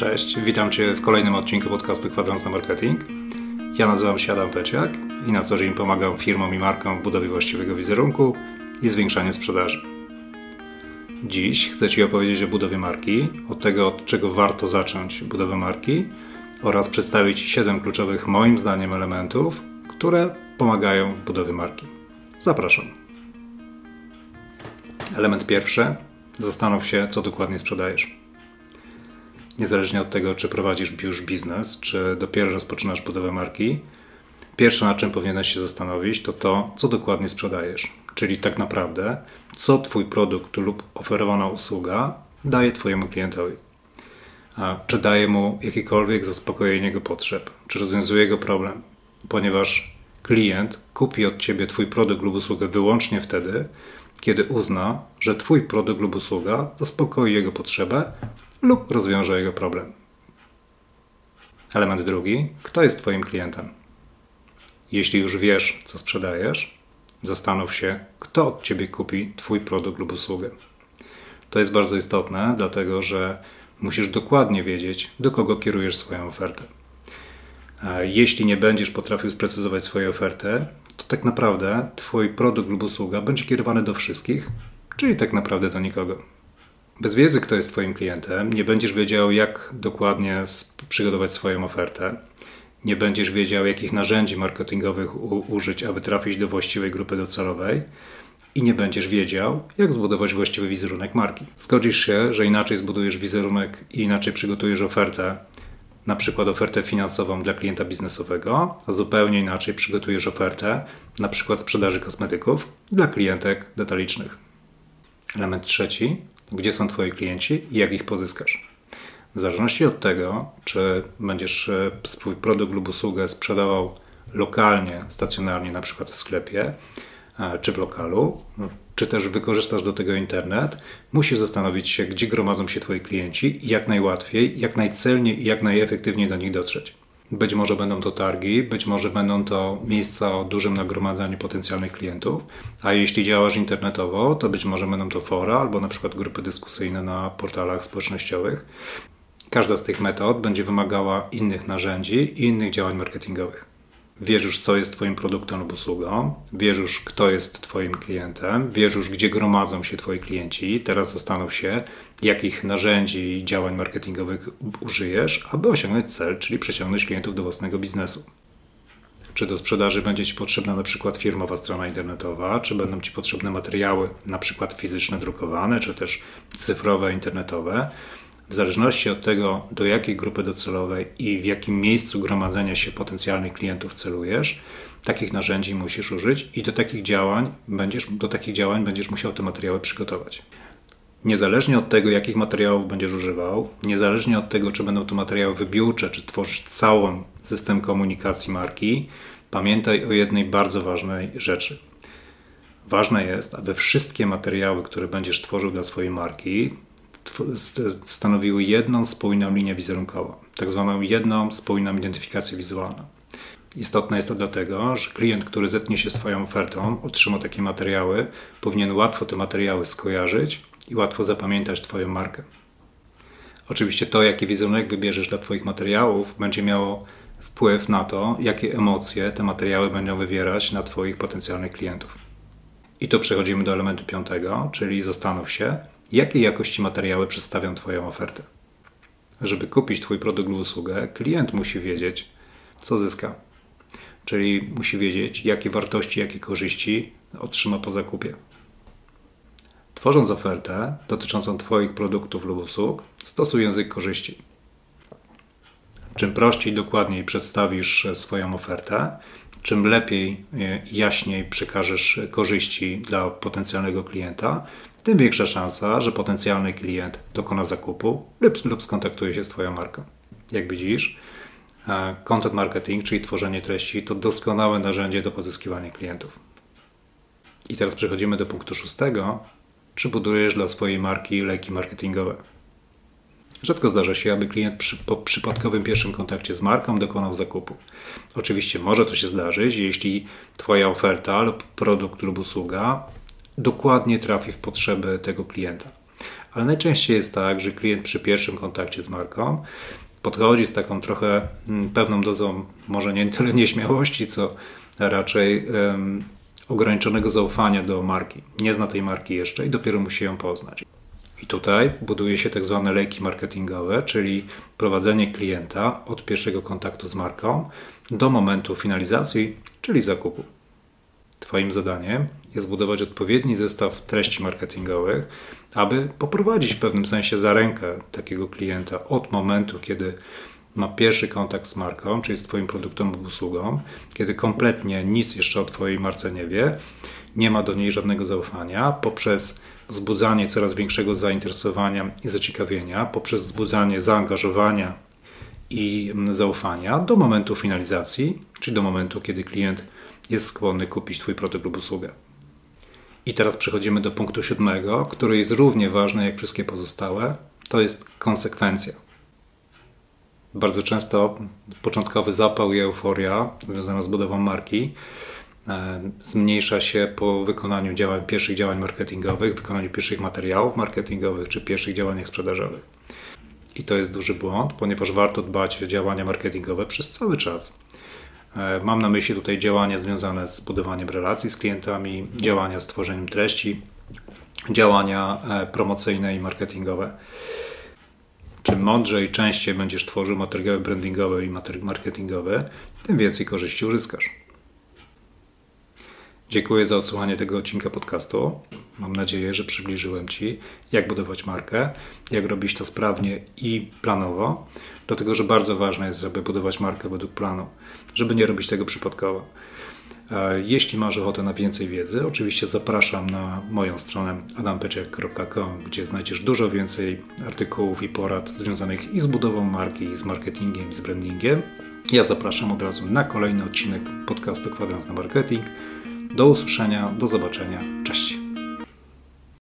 Cześć, witam Cię w kolejnym odcinku podcastu Kwadrans na Marketing. Ja nazywam się Adam Peciak i na co dzień pomagam firmom i markom w budowie właściwego wizerunku i zwiększaniu sprzedaży. Dziś chcę Ci opowiedzieć o budowie marki, od tego, od czego warto zacząć budowę marki oraz przedstawić 7 kluczowych, moim zdaniem, elementów, które pomagają w budowie marki. Zapraszam. Element pierwszy. Zastanów się, co dokładnie sprzedajesz. Niezależnie od tego, czy prowadzisz już biznes, czy dopiero rozpoczynasz budowę marki, pierwsze na czym powinieneś się zastanowić, to to, co dokładnie sprzedajesz. Czyli tak naprawdę, co Twój produkt lub oferowana usługa daje Twojemu klientowi. A czy daje mu jakiekolwiek zaspokojenie jego potrzeb, czy rozwiązuje jego problem, ponieważ klient kupi od Ciebie Twój produkt lub usługę wyłącznie wtedy, kiedy uzna, że Twój produkt lub usługa zaspokoi jego potrzebę lub rozwiąże jego problem. Element drugi: kto jest Twoim klientem? Jeśli już wiesz, co sprzedajesz, zastanów się, kto od Ciebie kupi Twój produkt lub usługę. To jest bardzo istotne, dlatego że musisz dokładnie wiedzieć, do kogo kierujesz swoją ofertę. Jeśli nie będziesz potrafił sprecyzować swojej oferty, to tak naprawdę Twój produkt lub usługa będzie kierowany do wszystkich, czyli tak naprawdę do nikogo. Bez wiedzy, kto jest Twoim klientem, nie będziesz wiedział, jak dokładnie przygotować swoją ofertę. Nie będziesz wiedział, jakich narzędzi marketingowych użyć, aby trafić do właściwej grupy docelowej i nie będziesz wiedział, jak zbudować właściwy wizerunek marki. Zgodzisz się, że inaczej zbudujesz wizerunek i inaczej przygotujesz ofertę, na przykład ofertę finansową dla klienta biznesowego, a zupełnie inaczej przygotujesz ofertę, na przykład sprzedaży kosmetyków dla klientek detalicznych. Element trzeci gdzie są Twoi klienci i jak ich pozyskasz. W zależności od tego, czy będziesz e, swój produkt lub usługę sprzedawał lokalnie, stacjonarnie, na przykład w sklepie, e, czy w lokalu, czy też wykorzystasz do tego internet, musisz zastanowić się, gdzie gromadzą się Twoi klienci i jak najłatwiej, jak najcelniej i jak najefektywniej do nich dotrzeć. Być może będą to targi, być może będą to miejsca o dużym nagromadzeniu potencjalnych klientów, a jeśli działasz internetowo, to być może będą to fora albo na przykład grupy dyskusyjne na portalach społecznościowych. Każda z tych metod będzie wymagała innych narzędzi i innych działań marketingowych. Wiesz już, co jest Twoim produktem lub usługą, wiesz już, kto jest Twoim klientem, wiesz już, gdzie gromadzą się Twoi klienci. Teraz zastanów się, jakich narzędzi i działań marketingowych użyjesz, aby osiągnąć cel, czyli przeciągnąć klientów do własnego biznesu. Czy do sprzedaży będzie Ci potrzebna na przykład firmowa strona internetowa, czy będą Ci potrzebne materiały, na przykład fizyczne, drukowane, czy też cyfrowe, internetowe w zależności od tego, do jakiej grupy docelowej i w jakim miejscu gromadzenia się potencjalnych klientów celujesz, takich narzędzi musisz użyć i do takich działań będziesz, do takich działań będziesz musiał te materiały przygotować. Niezależnie od tego, jakich materiałów będziesz używał, niezależnie od tego, czy będą to materiały wybiórcze, czy tworzysz cały system komunikacji marki, pamiętaj o jednej bardzo ważnej rzeczy. Ważne jest, aby wszystkie materiały, które będziesz tworzył dla swojej marki, stanowiły jedną spójną linię wizerunkową, tak zwaną jedną spójną identyfikację wizualną. Istotne jest to dlatego, że klient, który zetnie się swoją ofertą, otrzyma takie materiały, powinien łatwo te materiały skojarzyć i łatwo zapamiętać Twoją markę. Oczywiście to, jaki wizerunek wybierzesz dla Twoich materiałów, będzie miało wpływ na to, jakie emocje te materiały będą wywierać na Twoich potencjalnych klientów. I tu przechodzimy do elementu piątego, czyli zastanów się, jakiej jakości materiały przedstawią Twoją ofertę. Żeby kupić Twój produkt lub usługę, klient musi wiedzieć, co zyska. Czyli musi wiedzieć, jakie wartości, jakie korzyści otrzyma po zakupie. Tworząc ofertę dotyczącą Twoich produktów lub usług, stosuj język korzyści. Czym prościej, dokładniej przedstawisz swoją ofertę, czym lepiej i jaśniej przekażesz korzyści dla potencjalnego klienta, tym większa szansa, że potencjalny klient dokona zakupu lub, lub skontaktuje się z Twoją marką. Jak widzisz, e, content marketing, czyli tworzenie treści, to doskonałe narzędzie do pozyskiwania klientów. I teraz przechodzimy do punktu szóstego. Czy budujesz dla swojej marki leki marketingowe? Rzadko zdarza się, aby klient przy, po przypadkowym pierwszym kontakcie z marką dokonał zakupu. Oczywiście może to się zdarzyć, jeśli Twoja oferta lub produkt lub usługa dokładnie trafi w potrzeby tego klienta. ale najczęściej jest tak, że klient przy pierwszym kontakcie z marką podchodzi z taką trochę mm, pewną dozą, może nie tyle nieśmiałości, co raczej um, ograniczonego zaufania do marki. Nie zna tej marki jeszcze i dopiero musi ją poznać. I tutaj buduje się tak zwane lejki marketingowe, czyli prowadzenie klienta od pierwszego kontaktu z marką do momentu finalizacji, czyli zakupu. Twoim zadaniem jest zbudować odpowiedni zestaw treści marketingowych, aby poprowadzić w pewnym sensie za rękę takiego klienta od momentu, kiedy ma pierwszy kontakt z marką, czyli z Twoim produktem lub usługą, kiedy kompletnie nic jeszcze o Twojej marce nie wie, nie ma do niej żadnego zaufania, poprzez wzbudzanie coraz większego zainteresowania i zaciekawienia, poprzez wzbudzanie zaangażowania i zaufania do momentu finalizacji, czyli do momentu, kiedy klient jest skłonny kupić Twój produkt lub usługę. I teraz przechodzimy do punktu siódmego, który jest równie ważny jak wszystkie pozostałe. To jest konsekwencja. Bardzo często początkowy zapał i euforia związana z budową marki e, zmniejsza się po wykonaniu działań, pierwszych działań marketingowych, wykonaniu pierwszych materiałów marketingowych czy pierwszych działaniach sprzedażowych. I to jest duży błąd, ponieważ warto dbać o działania marketingowe przez cały czas. E, mam na myśli tutaj działania związane z budowaniem relacji z klientami, działania z tworzeniem treści, działania e, promocyjne i marketingowe. Czym mądrzej i częściej będziesz tworzył materiały brandingowe i marketingowe, tym więcej korzyści uzyskasz. Dziękuję za odsłuchanie tego odcinka podcastu. Mam nadzieję, że przybliżyłem Ci, jak budować markę, jak robić to sprawnie i planowo, dlatego że bardzo ważne jest, żeby budować markę według planu, żeby nie robić tego przypadkowo. E, jeśli masz ochotę na więcej wiedzy, oczywiście zapraszam na moją stronę adampeczek.com, gdzie znajdziesz dużo więcej artykułów i porad związanych i z budową marki, i z marketingiem, i z brandingiem. Ja zapraszam od razu na kolejny odcinek podcastu Kwadrans na Marketing. Do usłyszenia, do zobaczenia. Cześć.